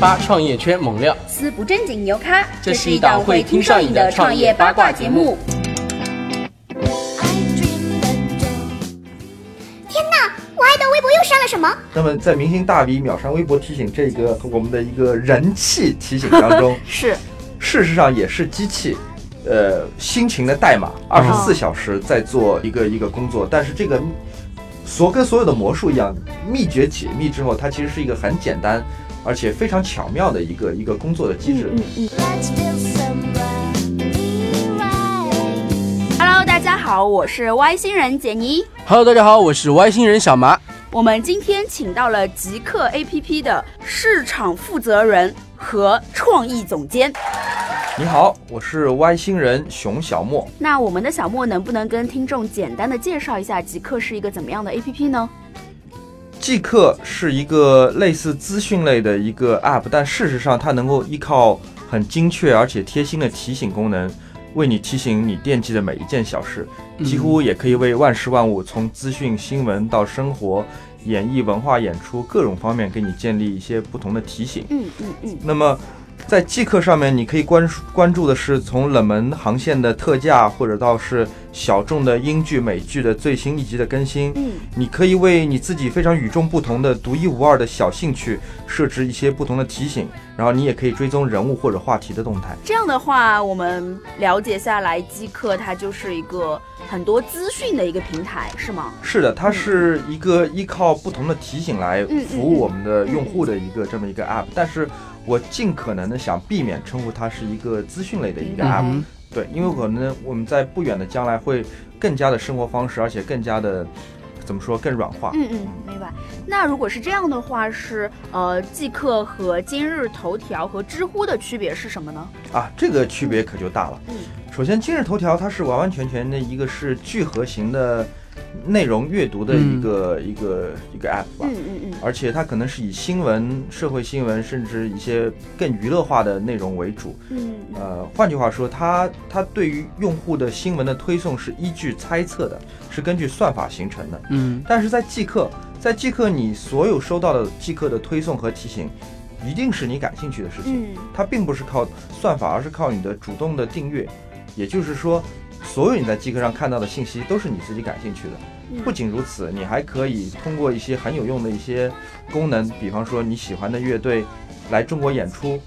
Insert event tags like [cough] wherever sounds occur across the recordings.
八创业圈猛料，撕不正经牛咖，这是一档会听上瘾的创业八卦节目。天哪，我爱的微博又删了什么？那么在明星大 V 秒删微博提醒这个我们的一个人气提醒当中，[laughs] 是事实上也是机器，呃，辛勤的代码，二十四小时在做一个一个工作，但是这个所跟所有的魔术一样，秘诀解密之后，它其实是一个很简单而且非常巧妙的一个一个工作的机制。嗯嗯。Hello，大家好，我是外星人杰尼。Hello，大家好，我是外星人小麻。我们今天请到了极客 APP 的市场负责人和创意总监。你好，我是外星人熊小莫。那我们的小莫能不能跟听众简单的介绍一下极客是一个怎么样的 APP 呢？即刻是一个类似资讯类的一个 App，但事实上它能够依靠很精确而且贴心的提醒功能，为你提醒你惦记的每一件小事，几乎也可以为万事万物，从资讯、新闻到生活、演艺、文化、演出各种方面给你建立一些不同的提醒。嗯嗯嗯。那么，在即刻上面，你可以关关注的是从冷门航线的特价，或者到是小众的英剧、美剧的最新一集的更新。嗯，你可以为你自己非常与众不同的、独一无二的小兴趣设置一些不同的提醒，然后你也可以追踪人物或者话题的动态。这样的话，我们了解下来，即刻它就是一个很多资讯的一个平台，是吗？是的，它是一个依靠不同的提醒来嗯服务我们的用户的一个这么一个 app，但是我尽可能的想避免称呼它是一个资讯类的一个 app。嗯对，因为可能我们在不远的将来会更加的生活方式，而且更加的怎么说更软化。嗯嗯，明白。那如果是这样的话，是呃，即刻和今日头条和知乎的区别是什么呢？啊，这个区别可就大了。嗯首先，今日头条它是完完全全的一个是聚合型的内容阅读的一个、一个一个 app 吧。嗯嗯嗯而且它可能是以新闻、社会新闻，甚至一些更娱乐化的内容为主。嗯呃，换句话说，它它对于用户的新闻的推送是依据猜测的，是根据算法形成的。嗯但是在即刻，在即刻你所有收到的即刻的推送和提醒，一定是你感兴趣的事情。嗯它并不是靠算法，而是靠你的主动的订阅。也就是说，所有你在机壳上看到的信息都是你自己感兴趣的。嗯。不仅如此，你还可以通过一些很有用的一些功能，比方说你喜欢的乐队来中国演出，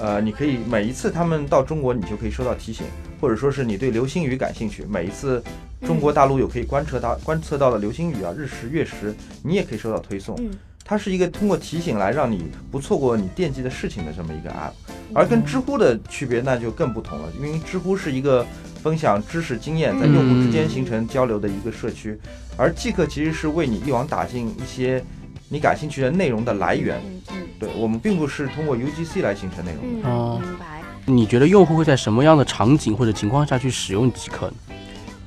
呃，你可以每一次他们到中国，你就可以收到提醒，或者说是你对流星雨感兴趣，每一次中国大陆有可以观测到观测到的流星雨啊、日食、月食，你也可以收到推送。嗯。它是一个通过提醒来让你不错过你惦记的事情的这么一个 app，而跟知乎的区别那就更不同了，因为知乎是一个分享知识经验，在用户之间形成交流的一个社区，而即刻其实是为你一网打尽一些你感兴趣的内容的来源。嗯嗯对我们并不是通过 UGC 来形成内容哦。嗯，明白。你觉得用户会在什么样的场景或者情况下去使用即刻呢？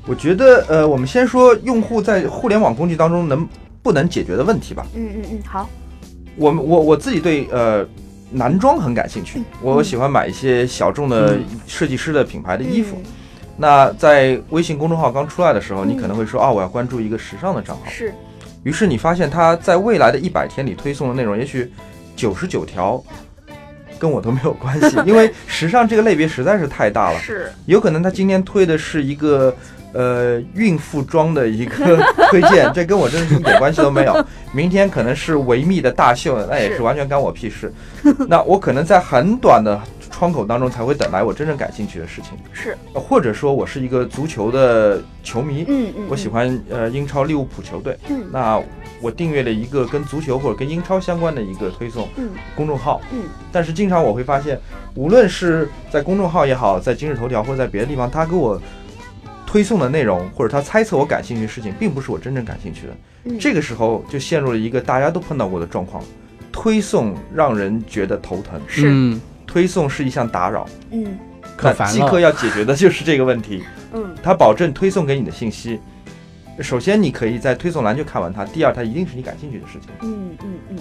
我觉得，呃，我们先说用户在互联网工具当中能不能解决的问题吧。嗯嗯嗯，好。我我我自己对呃男装很感兴趣，嗯我喜欢买一些小众的设计师的品牌的衣服。嗯那在微信公众号刚出来的时候，嗯你可能会说啊，我要关注一个时尚的账号。是，于是你发现他在未来的一百天里推送的内容，也许九十九条跟我都没有关系，因为时尚这个类别实在是太大了。[laughs] 是，有可能他今天推的是一个呃孕妇装的一个 [laughs] 推荐，这跟我真的是一点关系都没有。明天可能是维密的大秀，那也是是。完全干我屁事。那我可能在很短的窗口当中才会等来我真正感兴趣的事情，[laughs] 是，或者说我是一个足球的球迷，嗯嗯，我喜欢呃英超利物浦球队，嗯，那我订阅了一个跟足球或者跟英超相关的一个推送嗯公众号，嗯。但是经常我会发现，无论是在公众号也好，在今日头条或者在别的地方，他给我推送的内容，或者他猜测我感兴趣的事情，并不是我真正感兴趣的。嗯，这个时候就陷入了一个大家都碰到过的状况：推送让人觉得头疼，是，嗯，推送是一项打扰。嗯那可烦。即刻要解决的就是这个问题，嗯他保证推送给你的信息。首先，你可以在推送栏就看完它；第二，它一定是你感兴趣的事情。嗯嗯嗯，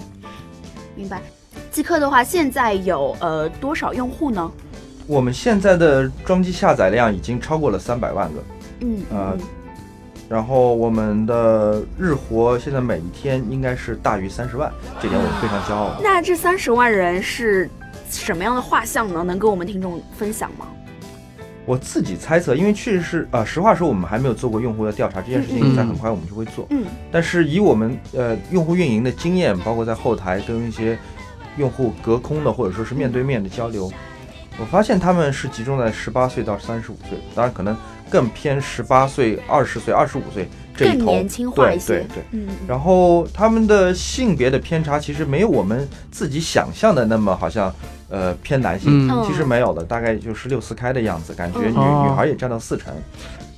明白。即刻的话，现在有呃多少用户呢？我们现在的装机下载量已经超过了三百万个。嗯呃嗯然后我们的日活现在每一天应该是大于三十万，这点我非常骄傲。那这三十万人是什么样的画像呢？能跟我们听众分享吗？我自己猜测，因为确实是啊、呃实话说，我们还没有做过用户的调查，这件事嗯情嗯在很快我们就会做。嗯但是以我们呃用户运营的经验，包括在后台跟一些用户隔空的或者说是面对面的交流，我发现他们是集中在十八岁到三十五岁，当然可能更偏十八岁、二十岁、二十五岁这一头。更年轻化对一些。对对。然后他们的性别的偏差其实没有我们自己想象的那么好像呃偏男性，嗯。其实没有的，大概就是六四开的样子，感觉女、嗯女孩也占到四成，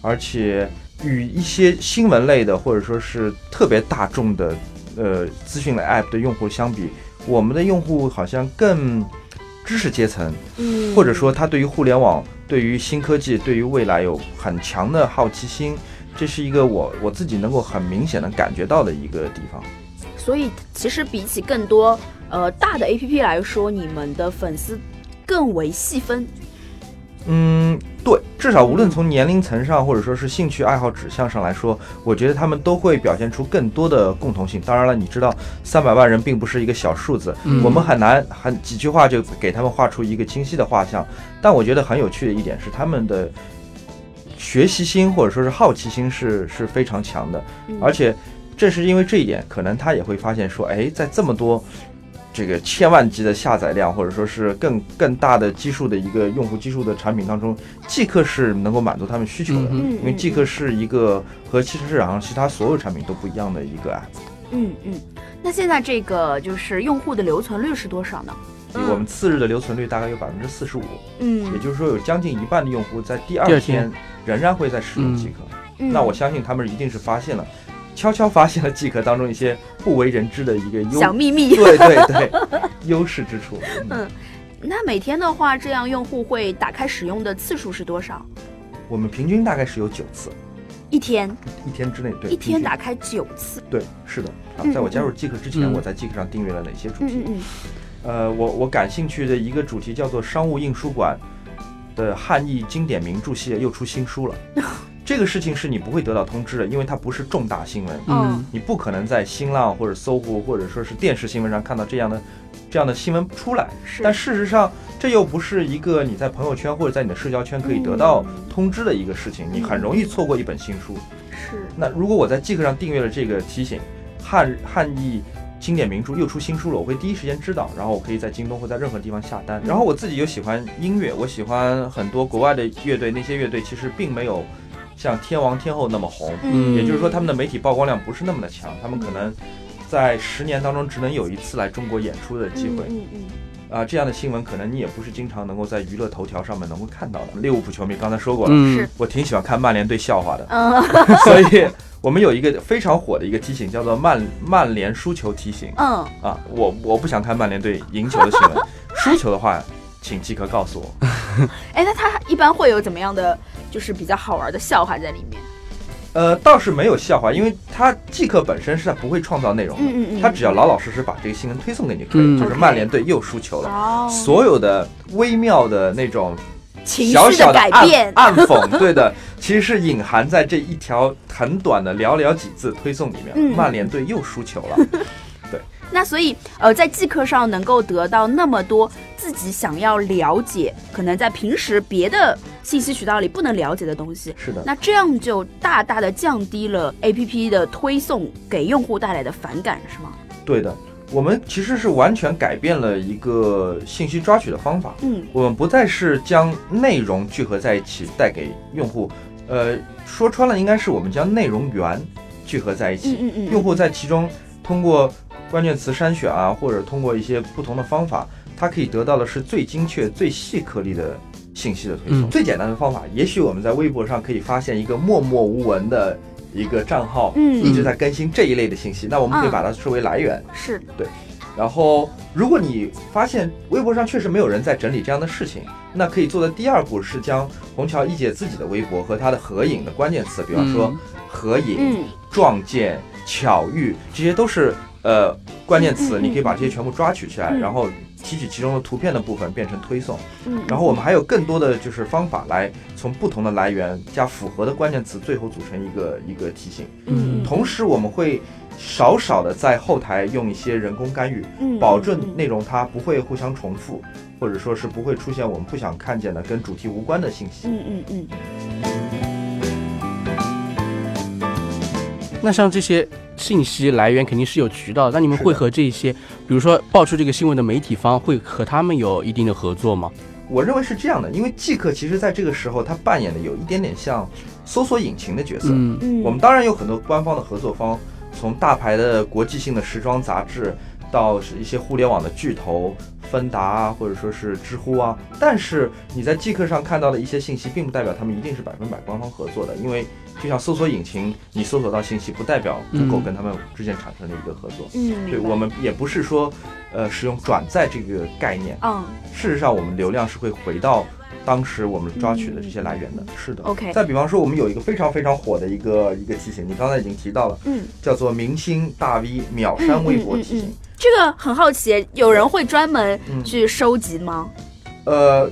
而且与一些新闻类的或者说是特别大众的呃资讯类 app 的用户相比，我们的用户好像更知识阶层，嗯。或者说他对于互联网、对于新科技、对于未来有很强的好奇心，这是一个我我自己能够很明显的感觉到的一个地方。所以其实比起更多呃大的 APP 来说，你们的粉丝更为细分。嗯，对，至少无论从年龄层上，或者说是兴趣爱好指向上来说，我觉得他们都会表现出更多的共同性。当然了，你知道，三百万人并不是一个小数字，嗯我们很难很几句话就给他们画出一个清晰的画像。但我觉得很有趣的一点是，他们的学习心或者说是好奇心是是非常强的，嗯而且正是因为这一点，可能他也会发现说，哎，在这么多这个千万级的下载量，或者说是更更大的基数的一个用户基数的产品当中，即刻是能够满足他们需求的。因为即刻是一个和汽车市场上其他所有产品都不一样的一个 app。嗯嗯，那现在这个就是用户的留存率是多少呢？我们次日的留存率大概有百分之四十五，嗯，也就是说有将近一半的用户在第二天天仍然会在使用嗯即可。嗯那我相信他们一定是发现了，悄悄发现了即可当中一些不为人知的一个优，小秘密。[laughs] 对对对，优势之处。嗯那每天的话，这样用户会打开使用的次数是多少？我们平均大概是有九次，一天，一天之内，对，一天打开九次。对，是的。在我加入即可之前，嗯我在即可上订阅了哪些主题？嗯，呃，我我感兴趣的一个主题叫做商务印书馆的汉译经典名著系列又出新书了。[laughs] 这个事情是你不会得到通知的，因为它不是重大新闻，嗯你不可能在新浪或者搜狐或者说是电视新闻上看到这样的这样的新闻出来。是。但事实上，这又不是一个你在朋友圈或者在你的社交圈可以得到嗯通知的一个事情，你很容易错过一本新书。是，那如果我在即刻上订阅了这个提醒，汉汉译经典名著又出新书了，我会第一时间知道，然后我可以在京东或在任何地方下单。然后我自己又喜欢音乐，我喜欢很多国外的乐队，那些乐队其实并没有像天王天后那么红，嗯也就是说他们的媒体曝光量不是那么的强，他们可能在十年当中只能有一次来中国演出的机会。嗯嗯啊，这样的新闻可能你也不是经常能够在娱乐头条上面能够看到的。利物浦球迷刚才说过了，嗯是我挺喜欢看曼联队笑话的，嗯 [laughs] 所以我们有一个非常火的一个提醒，叫做曼曼联输球提醒嗯，啊。我我不想看曼联队赢球的新闻，[laughs] 输球的话，请即刻告诉我。[laughs] 哎，那他一般会有怎么样的，就是比较好玩的笑话在里面？呃，倒是没有笑话，因为他即刻本身是他不会创造内容的，嗯嗯嗯，它只要老老实实把这个新闻推送给你就可以，嗯就是曼联队又输球了。哦，所有的微妙的那种小小的暗改变，暗讽，对的，其实是隐含在这一条很短的寥寥几字推送里面。嗯曼联队又输球了，[laughs] 那所以，呃，在即刻上能够得到那么多自己想要了解，可能在平时别的信息渠道里不能了解的东西，是的，那这样就大大的降低了 APP 的推送给用户带来的反感，是吗？对的。我们其实是完全改变了一个信息抓取的方法，嗯我们不再是将内容聚合在一起带给用户，呃，说穿了应该是我们将内容源聚合在一起，嗯嗯嗯，用户在其中通过关键词筛选啊，或者通过一些不同的方法，它可以得到的是最精确、最细颗粒的信息的推送。嗯。最简单的方法，也许我们在微博上可以发现一个默默无闻的一个账号，嗯。一直在更新这一类的信息，那我们可以嗯把它视为来源。是。对然后，如果你发现微博上确实没有人在整理这样的事情，那可以做的第二步是将虹桥一姐自己的微博和她的合影的关键词，比方说嗯。合影、嗯撞见、巧遇，这些都是呃关键词，你可以把这些全部抓取起来，嗯然后提取其中的图片的部分变成推送。嗯，然后我们还有更多的就是方法来从不同的来源加符合的关键词，最后组成一个一个提醒。嗯，嗯同时我们会少少的在后台用一些人工干预，嗯保证嗯内容它不会互相重复，或者说是不会出现我们不想看见的跟主题无关的信息。嗯嗯嗯那像这些信息来源肯定是有渠道的，那你们会和这些，比如说爆出这个新闻的媒体方，会和他们有一定的合作吗？我认为是这样的，因为即刻其实在这个时候，它扮演的有一点点像搜索引擎的角色。嗯嗯，我们当然有很多官方的合作方，从大牌的国际性的时装杂志，到是一些互联网的巨头，芬达啊，或者说是知乎啊。但是你在即刻上看到的一些信息，并不代表他们一定是百分百官方合作的，因为就像搜索引擎，你搜索到信息，不代表嗯 Google 跟他们之间产生的一个合作。嗯，对我们也不是说，呃，使用转载这个概念。嗯事实上，我们流量是会回到当时我们抓取的这些来源的。是的。OK 再比方说，我们有一个非常非常火的一个一个提醒，你刚才已经提到了，嗯，叫做明星大 V 秒删微博提醒。嗯嗯嗯这个很好奇，有人会专门嗯去收集吗？呃，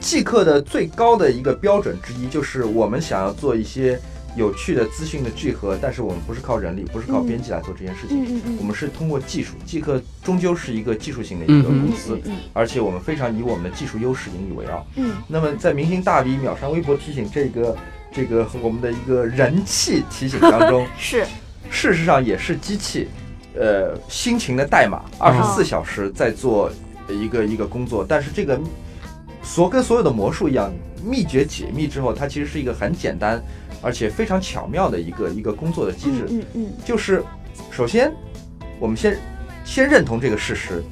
即刻的最高的一个标准之一，就是我们想要做一些有趣的资讯的聚合，但是我们不是靠人力，不是靠嗯编辑来做这件事情。嗯嗯我们是通过技术，即刻终究是一个技术型的一个公司，嗯。而且我们非常以我们的技术优势引以为傲。嗯。那么在明星大 V 秒删微博提醒这个这个我们的一个人气提醒当中，[laughs] 是。事实上也是机器，呃，辛勤的代码，二十四小时在做一个一个工作，但是这个所跟所有的魔术一样，秘诀解密之后，它其实是一个很简单而且非常巧妙的一个一个工作的机制，嗯嗯就是首先我们先先认同这个事实，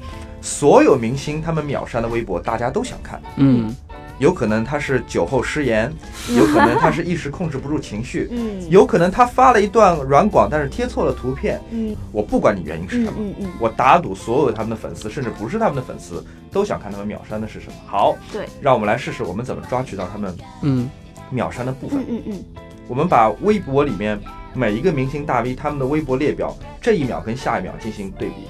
所有明星他们秒删的微博，大家都想看。嗯有可能他是酒后失言，有可能他是一时控制不住情绪，[laughs] 嗯。有可能他发了一段软广，但是贴错了图片。嗯。我不管你原因是什么，嗯嗯我打赌所有他们的粉丝，甚至不是他们的粉丝，都想看他们秒删的是什么。好，对，让我们来试试我们怎么抓取到他们嗯。秒删的部分。嗯。嗯嗯。我们把微博里面每一个明星大 V 他们的微博列表，这一秒跟下一秒进行对比，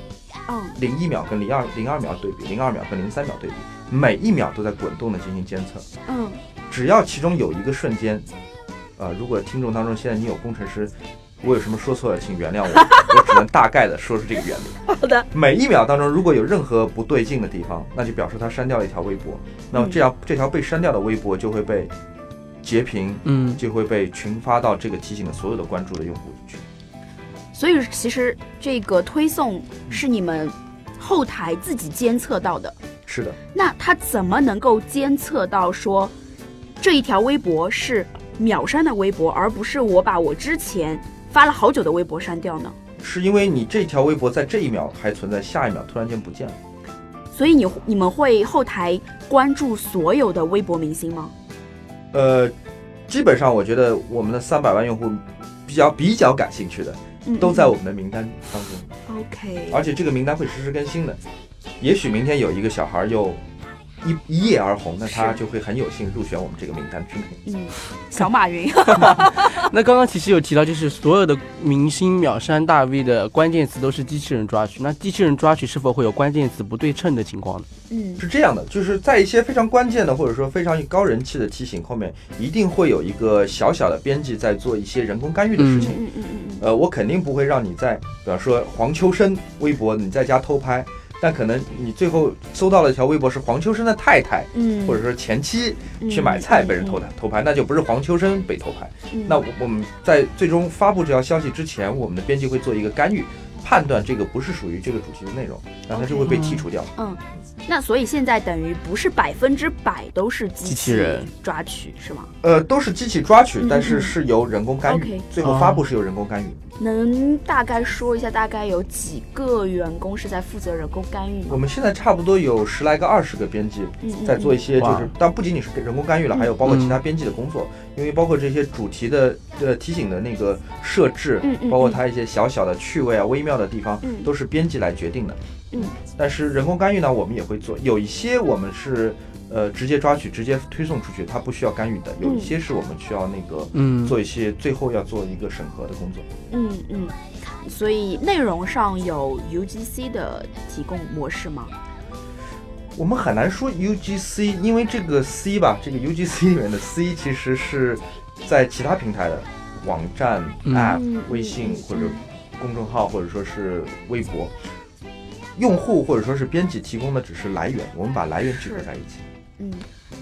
嗯零一秒跟零二零二秒对比，零二秒跟零三秒对比，每一秒都在滚动的进行监测。嗯只要其中有一个瞬间，呃，如果听众当中现在你有工程师，我有什么说错了，请原谅我，[laughs] 我只能大概的说出这个原理。[laughs] 好的每一秒当中，如果有任何不对劲的地方，那就表示他删掉了一条微博，那么这条这条被删掉的微博就会被截屏，嗯就会被群发到这个提醒的所有的关注的用户去。所以其实这个推送是你们后台自己监测到的，是的，那它怎么能够监测到说这一条微博是秒删的微博，而不是我把我之前发了好久的微博删掉呢？是因为你这条微博在这一秒还存在，下一秒突然间不见了。所以你你们会后台关注所有的微博明星吗？呃，基本上我觉得我们的三百万用户比较比较感兴趣的，嗯，都在我们的名单当中。嗯 OK，而且这个名单会实时更新的。也许明天有一个小孩又一一夜而红，那他就会很有幸入选我们这个名单之内。嗯，小马云，[laughs] [laughs] [laughs] 那刚刚其实有提到，就是所有的明星秒删大 V 的关键词都是机器人抓取，那机器人抓取是否会有关键词不对称的情况呢？嗯是这样的，就是在一些非常关键的或者说非常高人气的提醒后面，一定会有一个小小的编辑在做一些人工干预的事情。嗯嗯嗯嗯呃，我肯定不会让你在，比方说黄秋生微博你在家偷拍，但可能你最后搜到了一条微博是黄秋生的太太，嗯，或者说前妻嗯。去买菜被人偷拍偷拍，那就不是黄秋生被偷拍。嗯。那我我们在最终发布这条消息之前，我们的编辑会做一个干预，判断这个不是属于这个主题的内容，那它就会被剔除掉。嗯，那所以现在等于不是百分之百都是机机器人抓取是吗？呃，都是机器抓取嗯，但是是由人工干预最后发布是由人工干预。能大概说一下大概有几个员工是在负责人工干预吗？我们现在差不多有十来个、二十个编辑在做一些，就是，但不仅仅是人工干预了，嗯还有包括其他编辑的工作，因为包括这些主题的呃提醒的那个设置包括它一些小小的趣味啊、微妙的地方嗯，都是编辑来决定的。嗯，但是人工干预呢，我们也会做，有一些我们是呃直接抓取、直接推送出去，它不需要干预的；有一些是我们需要那个嗯，做一些最后要做一个审核的工作。嗯嗯，所以内容上有 UGC 的提供模式吗？我们很难说 UGC，因为这个 C 吧，这个 UGC 里面的 C 其实是在其他平台的网站、嗯。App 嗯、微信嗯。或者公众号或者说是微博，用户或者说是编辑提供的只是来源，我们把来源聚合在一起。嗯，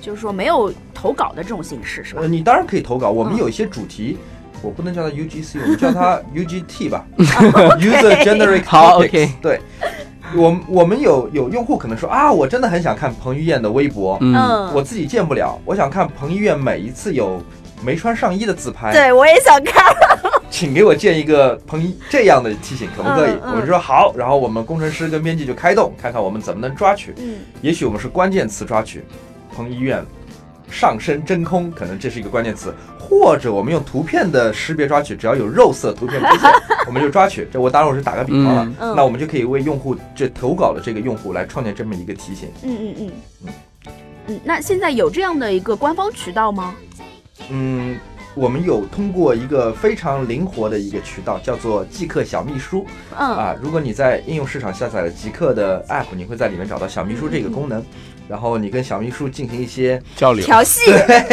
就是说没有投稿的这种形式是吧？呃，？你当然可以投稿，我们嗯有一些主题。我不能叫它 UGC，[laughs] 我们叫它 UGT 吧，[laughs] [laughs] User Generated 好 Topics，OK 对，我们我们有有用户可能说啊，我真的很想看彭于晏的微博，嗯，嗯，我自己见不了，我想看彭于晏每一次有没穿上衣的自拍，对我也想看。[laughs] 请给我建一个彭一这样的提醒，可不可以？嗯嗯我们说好，然后我们工程师跟编辑就开动，看看我们怎么能抓取。嗯也许我们是关键词抓取，彭医院上身真空，可能这是一个关键词，或者我们用图片的识别抓取，只要有肉色图片出现，[laughs] 我们就抓取。这我当然我是打个比方了，那我们就可以为用户这投稿的这个用户来创建这么一个提醒。嗯嗯嗯嗯嗯，那现在有这样的一个官方渠道吗？嗯，我们有通过一个非常灵活的一个渠道，叫做即刻小秘书。嗯啊，如果你在应用市场下载了极客的 App，你会在里面找到小秘书这个功能，然后你跟小秘书进行一些交流。调戏。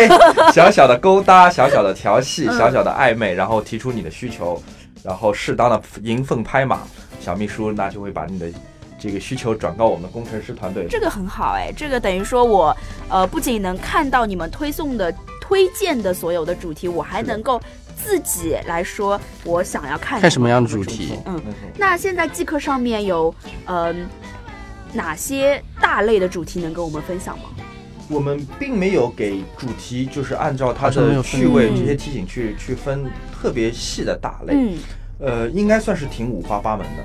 [laughs] 小小的勾搭、小小的调戏、嗯小小的暧昧，然后提出你的需求，然后适当的迎凤拍马，小秘书那就会把你的这个需求转告我们工程师团队。这个很好哎，这个等于说我呃不仅能看到你们推送的推荐的所有的主题，我还能够自己来说我想要看看什么样的主题？嗯那现在即刻上面有嗯、哪些大类的主题能跟我们分享吗？我们并没有给主题就是按照它的趣味这些提醒去去分特别细的大类。嗯呃，应该算是挺五花八门的。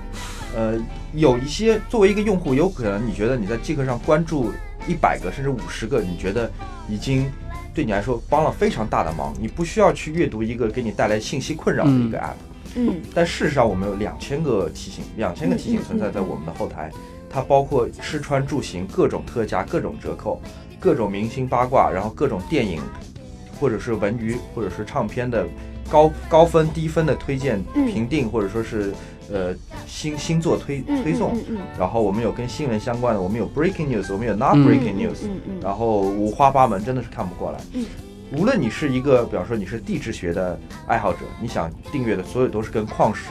呃，有一些作为一个用户，有可能你觉得你在即刻上关注一百个甚至五十个，你觉得已经对你来说帮了非常大的忙，你不需要去阅读一个给你带来信息困扰的一个 app。嗯。但事实上，我们有两千个提醒，两千个提醒存在在我们的后台，它包括吃穿住行各种特价、各种折扣、各种明星八卦，然后各种电影，或者是文娱，或者是唱片的高高分、低分的推荐嗯。评定，或者说是呃星星座推嗯推送。然后我们有跟新闻相关的，我们有 breaking news，我们有 not 嗯 breaking news，、然后五花八门，真的是看不过来。嗯无论你是一个，比方说你是地质学的爱好者，你想订阅的所有都是跟矿石、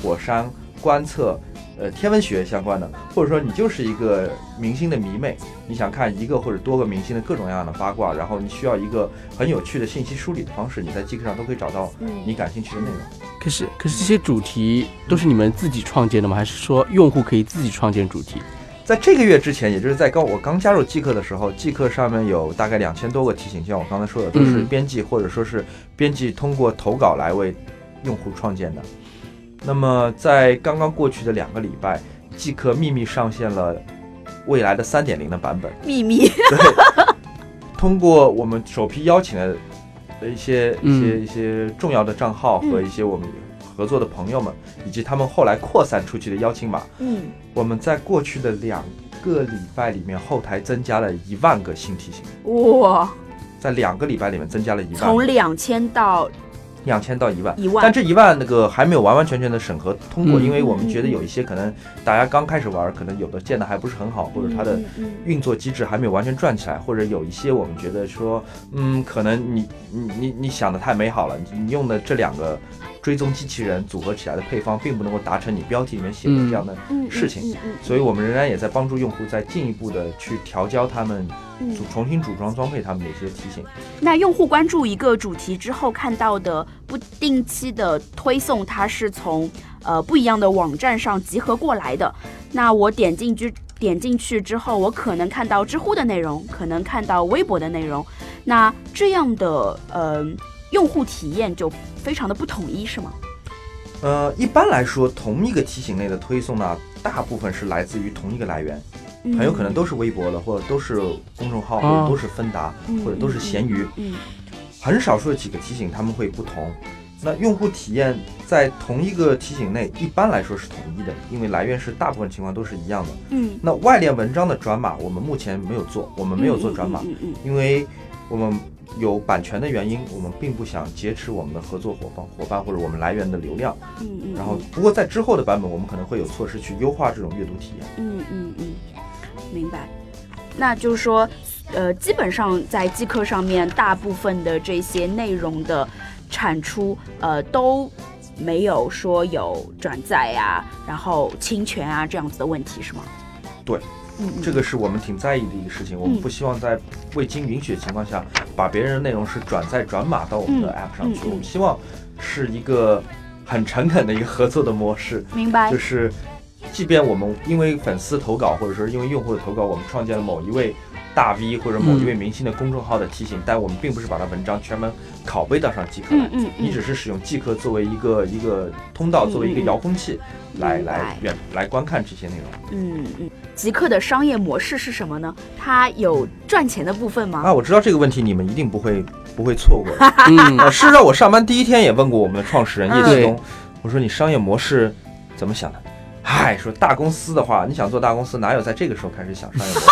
火山观测、呃天文学相关的，或者说你就是一个明星的迷妹，你想看一个或者多个明星的各种各样的八卦，然后你需要一个很有趣的信息梳理的方式，你在 Geek 上都可以找到嗯你感兴趣的内容。可是可是这些主题都是你们自己创建的吗？还是说用户可以自己创建主题？在这个月之前，也就是在刚我刚加入季课的时候，季课上面有大概两千多个提醒，像我刚才说的，都是嗯编辑或者说是编辑通过投稿来为用户创建的。那么在刚刚过去的两个礼拜，即刻秘密上线了未来的三点零的版本。秘密。对，通过我们首批邀请的的一些一嗯些一些重要的账号和一些我们合作的朋友们，以及他们后来扩散出去的邀请码，嗯。我们在过去的两个礼拜里面，后台增加了一万个新提醒，哇，在两个礼拜里面增加了一万从两千到两千到一万。一万。但，这一万那个还没有完完全全的审核通过，嗯。因为我们觉得有一些可能大家刚开始玩，可能有的建的还不是很好，或者它的运作机制还没有完全转起来，或者有一些我们觉得说，嗯，可能你你你你想的太美好了，你你用的这两个追踪机器人组合起来的配方，并不能够达成你标题里面写的这样的嗯事情。嗯嗯嗯所以我们仍然也在帮助用户再进一步的去调教他们，重新组装装配他们的一些提醒。那用户关注一个主题之后看到的不定期的推送，它是从呃不一样的网站上集合过来的。那我点进去点进去之后，我可能看到知乎的内容，可能看到微博的内容。那这样的呃用户体验就非常的不统一，是吗？呃，一般来说，同一个提醒类的推送呢，大部分是来自于同一个来源，很有可能都是微博的，或者都是公众号，或者都是芬达，嗯或者都是闲鱼。嗯很少数的几个提醒他们会不同。那用户体验在同一个提醒内，一般来说是统一的，因为来源是大部分情况都是一样的。嗯，那外链文章的转码，我们目前没有做，我们没有做转码，嗯嗯因为我们有版权的原因，我们并不想劫持我们的合作伙伴伙伴或者我们来源的流量。嗯嗯，然后，不过在之后的版本，我们可能会有措施去优化这种阅读体验。嗯嗯嗯，明白。那就是说，呃，基本上在即刻上面，大部分的这些内容的产出，呃，都没有说有转载啊，然后侵权啊这样子的问题，是吗？对，这个是我们挺在意的一个事情。我们嗯不希望在未经允许的情况下，把别人的内容是转载转码到我们的嗯 app 上去。我们希望是一个很诚恳的一个合作的模式，明白就，是，即便我们因为粉丝投稿，或者说因为用户的投稿，我们创建了某一位大 V 或者某一位明星的公众号的提醒，但我们并不是把它文章全文拷贝到上即刻来嗯，嗯嗯，你只是使用即刻作为一个一个通道，嗯作为一个嗯遥控器来来远来观看这些内容。嗯嗯，极客的商业模式是什么呢？它有赚钱的部分吗？啊，我知道这个问题你们一定不会不会错过的。[laughs] 嗯，呃，事实上，我上班第一天也问过我们的创始人叶嗯启东，我说你商业模式怎么想的？嗨，[laughs] 说大公司的话，你想做大公司，哪有在这个时候开始想商业模式？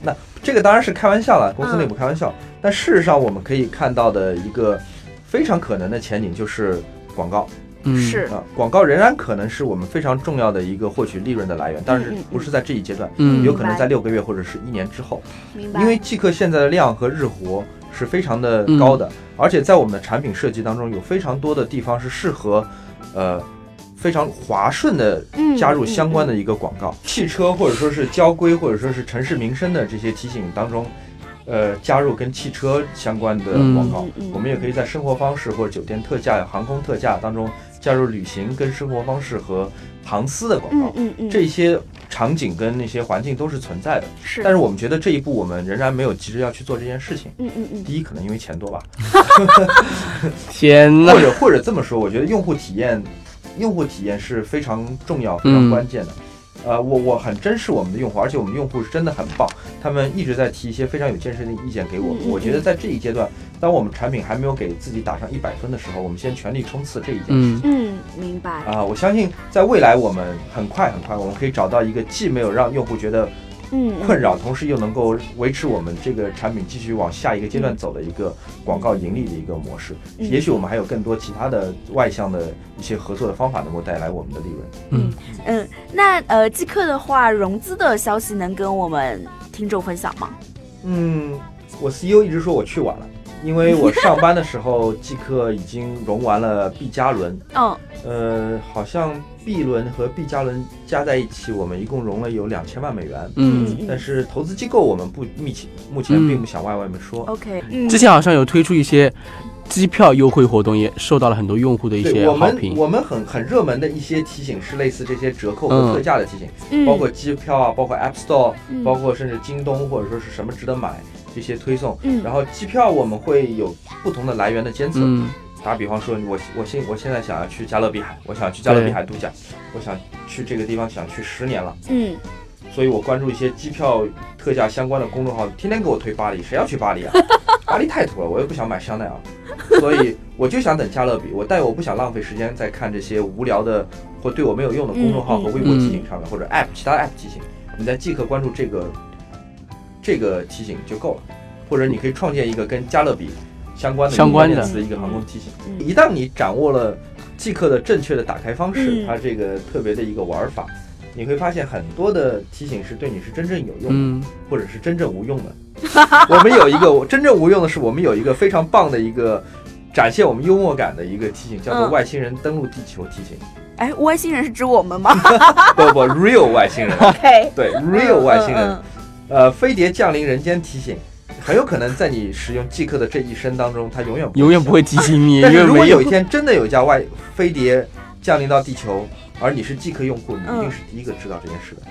那这个当然是开玩笑了，公司内部开玩笑。但事实上，我们可以看到的一个非常可能的前景就是广告嗯是，啊，广告仍然可能是我们非常重要的一个获取利润的来源，但是不是在这一阶段，嗯有可能在六个月或者是一年之后。明白，因为即刻现在的量和日活是非常的高的，而且在我们的产品设计当中，有非常多的地方是适合，呃，非常滑顺的嗯加入相关的一个广告，汽车或者说是交规或者说是城市民生的这些提醒当中，呃，加入跟汽车相关的广告。我们也可以在生活方式或者酒店特价、航空特价当中加入旅行跟生活方式和航司的广告。嗯嗯嗯，这些场景跟那些环境都是存在的。是，但是我们觉得这一步我们仍然没有急着要去做这件事情。嗯嗯嗯，第一，可能因为钱多吧，[laughs] [laughs] 天呐或，者或者这么说，我觉得用户体验，用户体验是非常重要、非常嗯关键的。呃，我我很珍视我们的用户，而且我们用户是真的很棒，他们一直在提一些非常有建设性的意见给我。我觉得在这一阶段，当我们产品还没有给自己打上一百分的时候，我们先全力冲刺这一件事。情嗯，明白，啊，我相信在未来我们很快很快，我们可以找到一个既没有让用户觉得嗯，嗯困扰，同时又能够维持我们这个产品继续往下一个阶段走的一个广告盈利的一个模式。嗯也许我们还有更多其他的外向的一些合作的方法，能够带来我们的利润。嗯嗯，那呃，即刻的话，融资的消息能跟我们听众分享吗？嗯，我 CEO 一直说我去晚了，因为我上班的时候，即刻已经融完了 B 加轮，嗯呃，好像 B 轮和 B 加轮加在一起，我们一共融了有两千万美元。嗯，但是投资机构我们不密切目前嗯并不想外外面说。，OK，嗯，之前好像有推出一些机票优惠活动，也受到了很多用户的一对我们些好评。我们很很热门的一些提醒是类似这些折扣和嗯特价的提醒，嗯包括机票啊，包括 App Store，、嗯包括甚至京东或者说是什么值得买这些推送。嗯。然后机票我们会有不同的来源的监测，嗯。打比方说，我我现我现在想要去加勒比海，我想去加勒比海度假，我想去这个地方想去十年了，嗯。所以我关注一些机票特价相关的公众号，天天给我推巴黎，谁要去巴黎啊？[laughs] 巴黎太土了，我又不想买香奈儿，所以我就想等加勒比，我但我不想浪费时间在看这些无聊的或对我没有用的公众号和微博提醒上面，或者 App 其他 App 提醒，你在即刻关注这个这个提醒就够了，或者你可以创建一个跟加勒比相关的相关键词一个航空提醒。嗯。一旦你掌握了即刻的正确的打开方式，嗯。它这个特别的一个玩法，你会发现很多的提醒是对你是真正有用的，嗯。或者是真正无用的。我们有一个 [laughs] 真正无用的是，我们有一个非常棒的一个展现我们幽默感的一个提醒，叫做嗯。外星人登陆地球提醒。哎，外星人是指我们吗？[laughs] 不不，real 外星人？[laughs] OK，对 real 外星人。嗯，呃，飞碟降临人间提醒。很有可能在你使用即刻的这一生当中，它永远响永远不会提醒你，因 [laughs] 但是为没有如果有一。天真的有一架外飞碟降临到地球，而你是即刻用户，你一定是第一个知道这件事的。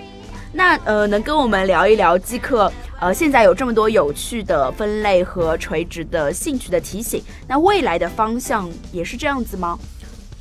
那呃，能跟我们聊一聊即刻呃，现在有这么多有趣的分类和垂直的兴趣的提醒，那未来的方向也是这样子吗？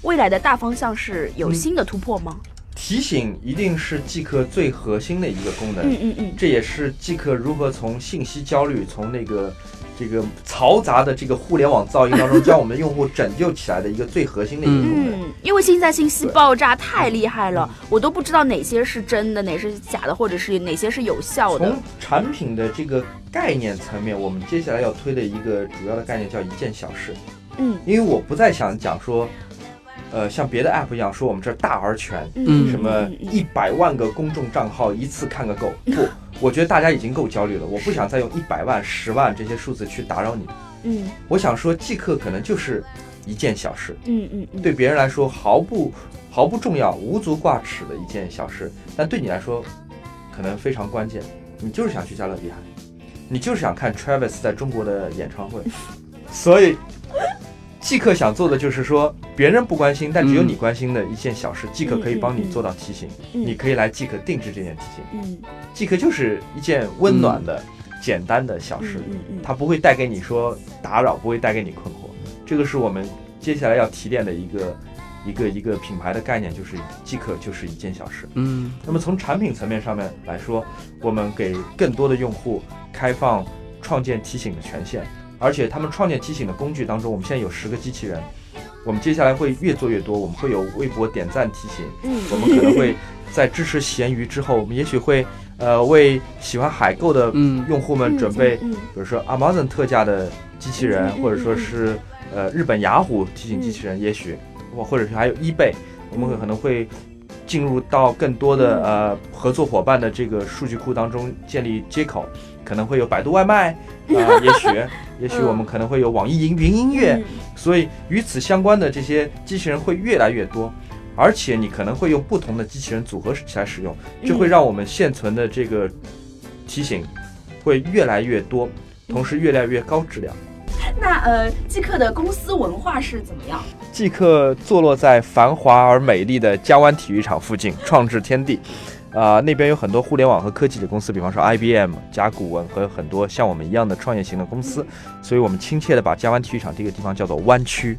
未来的大方向是有嗯新的突破吗？提醒一定是即刻最核心的一个功能，嗯嗯嗯这也是即刻如何从信息焦虑，从那个这个嘈杂的这个互联网噪音当中将我们的用户拯救起来的一个最核心的一个功能。嗯，因为现在信息爆炸太厉害了，我都不知道哪些是真的，哪些是假的，或者是哪些是有效的从。产品的这个概念层面，我们接下来要推的一个主要的概念叫一件小事。嗯因为我不再想讲说，呃，像别的 app 一样说我们这儿大而全，嗯，什么一百万个公众账号一次看个够。不，我觉得大家已经够焦虑了，我不想再用一百万、十万这些数字去打扰你。嗯我想说，即刻可能就是一件小事，嗯嗯嗯，对别人来说毫不毫不重要、无足挂齿的一件小事，但对你来说可能非常关键。你就是想去加勒比海，你就是想看 Travis 在中国的演唱会，[laughs] 所以即刻想做的就是说，别人不关心，但只有你关心的一件小事，即刻可以帮你做到提醒。嗯你可以来即刻定制这件提醒，嗯即刻就是一件温暖的、简单的小事。嗯嗯它不会带给你说打扰，不会带给你困惑。这个是我们接下来要提炼的一个一个一个品牌的概念，就是即可就是一件小事。嗯那么从产品层面上面来说，我们给更多的用户开放创建提醒的权限，而且他们创建提醒的工具当中，我们现在有十个机器人。我们接下来会越做越多，我们会有微博点赞提醒，嗯。我们可能会在支持闲鱼之后，我们也许会呃为喜欢海购的嗯用户们准备嗯比如说 Amazon 特价的机器人，或者说是呃日本雅虎提醒机器人，也许或或者是还有 eBay，我们可能会进入到更多的嗯。呃合作伙伴的这个数据库当中建立接口，可能会有百度外卖，[laughs] 啊，也许也许我们可能会有网易云云音乐，嗯所以与此相关的这些机器人会越来越多。而且你可能会用不同的机器人组合起来使用，这会让我们现存的这个提醒会越来越多，同时越来越高质量。那呃，即刻的公司文化是怎么样？即刻坐落在繁华而美丽的江湾体育场附近，创智天地。啊、那边有很多互联网和科技的公司，比方说 IBM、甲骨文和很多像我们一样的创业型的公司，所以我们亲切的把江湾体育场这个地方叫做湾区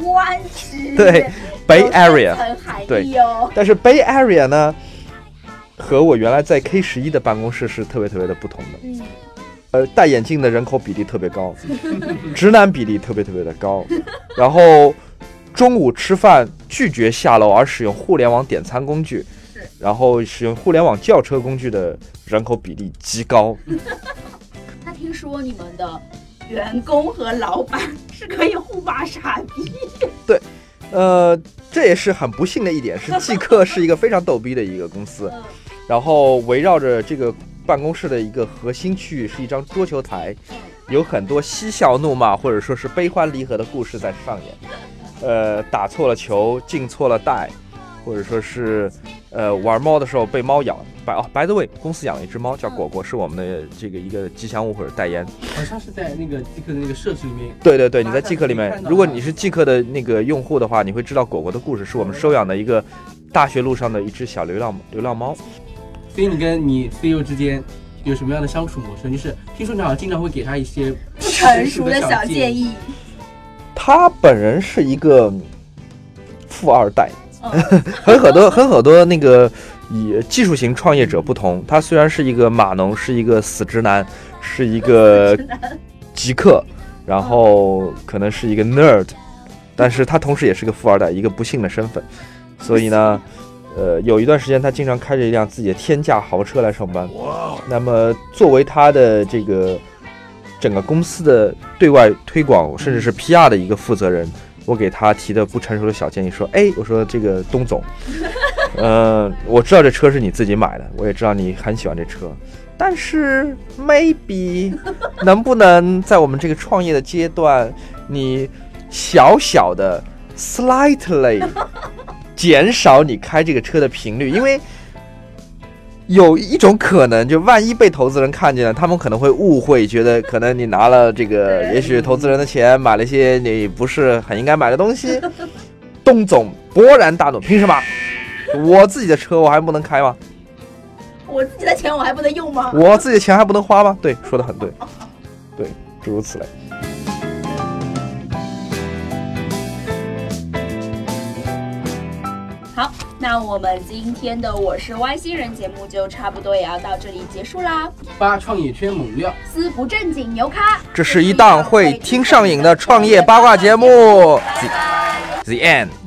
湾区对，Bay 有 Area。对。但是 Bay Area 呢，和我原来在 K 十一的办公室是特别特别的不同的。嗯呃，戴眼镜的人口比例特别高，[laughs] 直男比例特别特别的高，然后中午吃饭拒绝下楼而使用互联网点餐工具是，然后使用互联网轿车工具的人口比例极高。[laughs] 那听说你们的员工和老板是可以互骂傻逼，对呃，这也是很不幸的一点，是 [laughs] 即刻是一个非常逗逼的一个公司，嗯然后围绕着这个办公室的一个核心区域是一张桌球台，有很多嬉笑怒骂或者说是悲欢离合的故事在上演。呃，打错了球，进错了袋，或者说是呃玩猫的时候被猫咬。白哦，by the way，公司养了一只猫叫果果，是我们的这个一个吉祥物或者代言。好像是在那个即刻的那个设置里面。对对对，你在即刻里面如果你是即刻的那个用户的话，你会知道果果的故事，是我们收养的一个大学路上的一只小流浪流浪猫。所以你跟你 CEO 之间有什么样的相处模式？就是听说你好像经常会给他一些不成熟的小建议。他本人是一个富二代，嗯 [laughs] 和很多很很多那个以技术型创业者不同，他虽然是一个码农，是一个死直男，是一个极客，然后可能是一个 nerd，但是他同时也是个富二代，一个不幸的身份。所以呢，呃，有一段时间他经常开着一辆自己的天价豪车来上班。那么作为他的这个整个公司的对外推广，甚至是 PR 的一个负责人，我给他提的不成熟的小建议说：“哎，我说这个东总，[laughs] 呃，我知道这车是你自己买的，我也知道你很喜欢这车，但是 maybe 能不能在我们这个创业的阶段，你小小的 slightly 减少你开这个车的频率，因为。”有一种可能，就万一被投资人看见了，他们可能会误会，觉得可能你拿了这个，也许投资人的钱买了一些你不是很应该买的东西。[laughs] 东总勃然大怒，凭什么？我自己的车我还不能开吗？我自己的钱我还不能用吗？我自己的钱还不能花吗？对，说的很对，对，诸如此类。那我们今天的我是外星人节目就差不多也要到这里结束啦。八创业圈猛料，撕不正经牛咖，这是一档会听上瘾的创业八卦节目。The, the end。